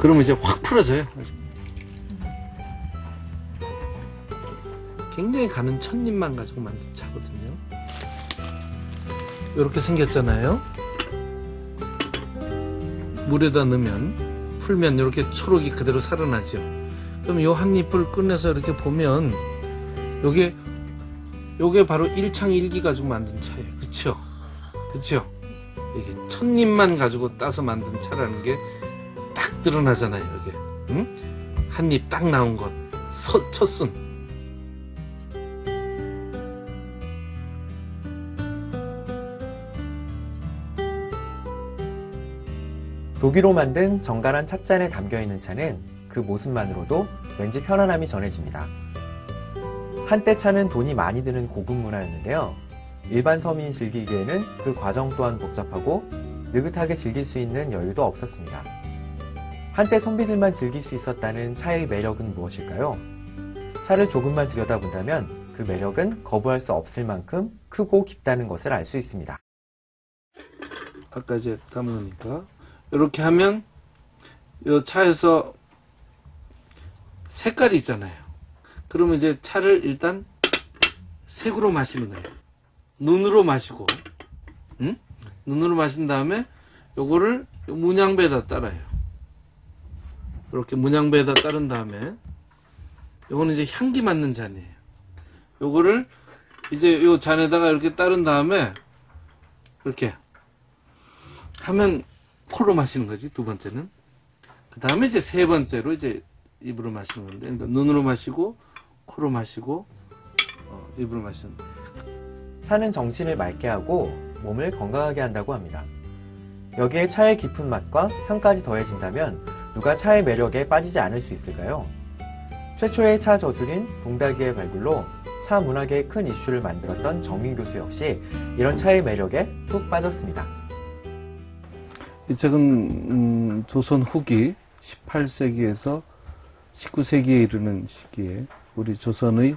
그러면 이제 확 풀어져요. 굉장히 가는 첫잎만 가지고 만든 차거든요. 이렇게 생겼잖아요. 물에다 넣으면 풀면 이렇게 초록이 그대로 살아나죠. 그럼 요한 잎을 꺼내서 이렇게 보면 요게 요게 바로 일창일기 가지고 만든 차예요. 그쵸? 그쵸? 이게 첫잎만 가지고 따서 만든 차라는 게 딱 드러나잖아요, 이게. 응? 한입 딱 나온 것. 서, 첫순. 독일로 만든 정갈한 찻잔에 담겨 있는 차는 그 모습만으로도 왠지 편안함이 전해집니다. 한때 차는 돈이 많이 드는 고급 문화였는데요. 일반 서민이 즐기기에는 그 과정 또한 복잡하고 느긋하게 즐길 수 있는 여유도 없었습니다. 한때 선비들만 즐길 수 있었다는 차의 매력은 무엇일까요? 차를 조금만 들여다본다면 그 매력은 거부할 수 없을 만큼 크고 깊다는 것을 알 수 있습니다. 아까 이제 담으니까. 이렇게 하면, 이 차에서 색깔이 있잖아요. 그러면 이제 차를 일단 색으로 마시는 거예요. 눈으로 마시고, 응? 눈으로 마신 다음에 요거를 문양배에다 따라요. 이렇게 문양배에다 따른 다음에 요거는 이제 향기 맡는 잔이에요. 요거를 이제 요 잔에다가 이렇게 따른 다음에 이렇게 하면 코로 마시는 거지 두 번째는 그 다음에 이제 세 번째로 이제 입으로 마시는 건데 그러니까 눈으로 마시고 코로 마시고 어, 입으로 마시는 차는 정신을 맑게 하고 몸을 건강하게 한다고 합니다. 여기에 차의 깊은 맛과 향까지 더해진다면 누가 차의 매력에 빠지지 않을 수 있을까요? 최초의 차 저술인 동다기의 발굴로 차 문학의 큰 이슈를 만들었던 정민 교수 역시 이런 차의 매력에 푹 빠졌습니다. 이 책은 음, 조선 후기 18세기에서 19세기에 이르는 시기에 우리 조선의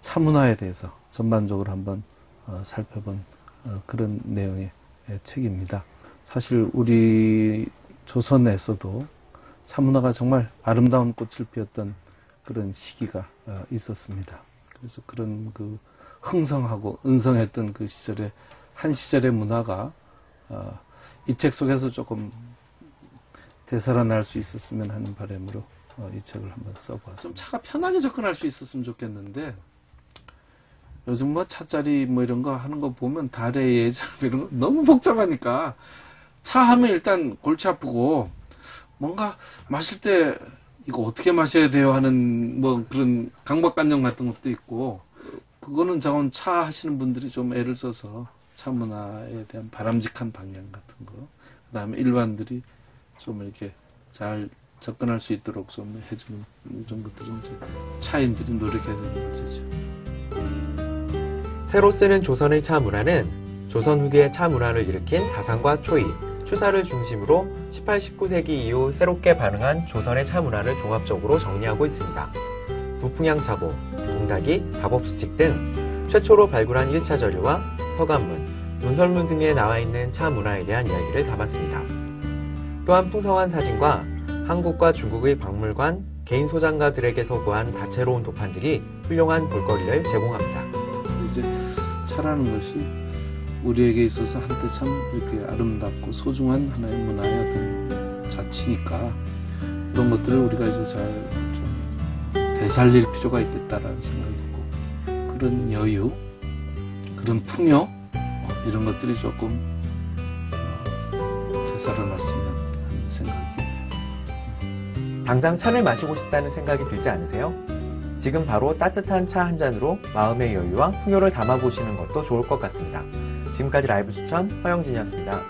차문화에 대해서 전반적으로 한번 어, 살펴본 어, 그런 내용의 예, 책입니다. 사실 우리 조선에서도 차문화가 정말 아름다운 꽃을 피웠던 그런 시기가 어, 있었습니다. 그래서 그런 그 흥성하고 은성했던 그 시절에 한 시절의 문화가 어, 이책 속에서 조금 되살아날 수 있었으면 하는 바람으로 어, 이 책을 한번 써보았습니다. 좀 차가 편하게 접근할 수 있었으면 좋겠는데 요즘 뭐 차짜리 뭐 이런 거 하는 거 보면 달의 예절 이런 거 너무 복잡하니까 차 하면 일단 골치 아프고 뭔가 마실 때 이거 어떻게 마셔야 돼요 하는 뭐 그런 강박관념 같은 것도 있고 그거는 저건 차 하시는 분들이 좀 애를 써서 차 문화에 대한 바람직한 방향 같은 거 그다음에 일반들이 좀 이렇게 잘 접근할 수 있도록 좀 해주는 것들은 이제 차인들이 노력해야 되는 문제죠. 새로 쓰는 조선의 차 문화는 조선 후기의 차 문화를 일으킨 다산과 초이, 추사를 중심으로 18, 19세기 이후 새롭게 반응한 조선의 차 문화를 종합적으로 정리하고 있습니다. 부풍향 차보, 동닭이, 답업수칙 등 최초로 발굴한 1차 자료와 서간문, 논설문 등에 나와 있는 차 문화에 대한 이야기를 담았습니다. 또한 풍성한 사진과 한국과 중국의 박물관, 개인 소장가들에게서 구한 다채로운 도판들이 훌륭한 볼거리를 제공합니다. 이제 차라는 것이 우리에게 있어서 한때 참 이렇게 아름답고 소중한 하나의 문화의 어떤 자치니까 그런 것들을 우리가 이제 잘좀 되살릴 필요가 있겠다라는 생각이고 그런 여유, 그런 풍요 어, 이런 것들이 조금 어, 되살아났으면 하는 생각이 당장 차를 마시고 싶다는 생각이 들지 않으세요? 지금 바로 따뜻한 차 한 잔으로 마음의 여유와 풍요를 담아보시는 것도 좋을 것 같습니다. 지금까지 라이브 추천 허영진이었습니다.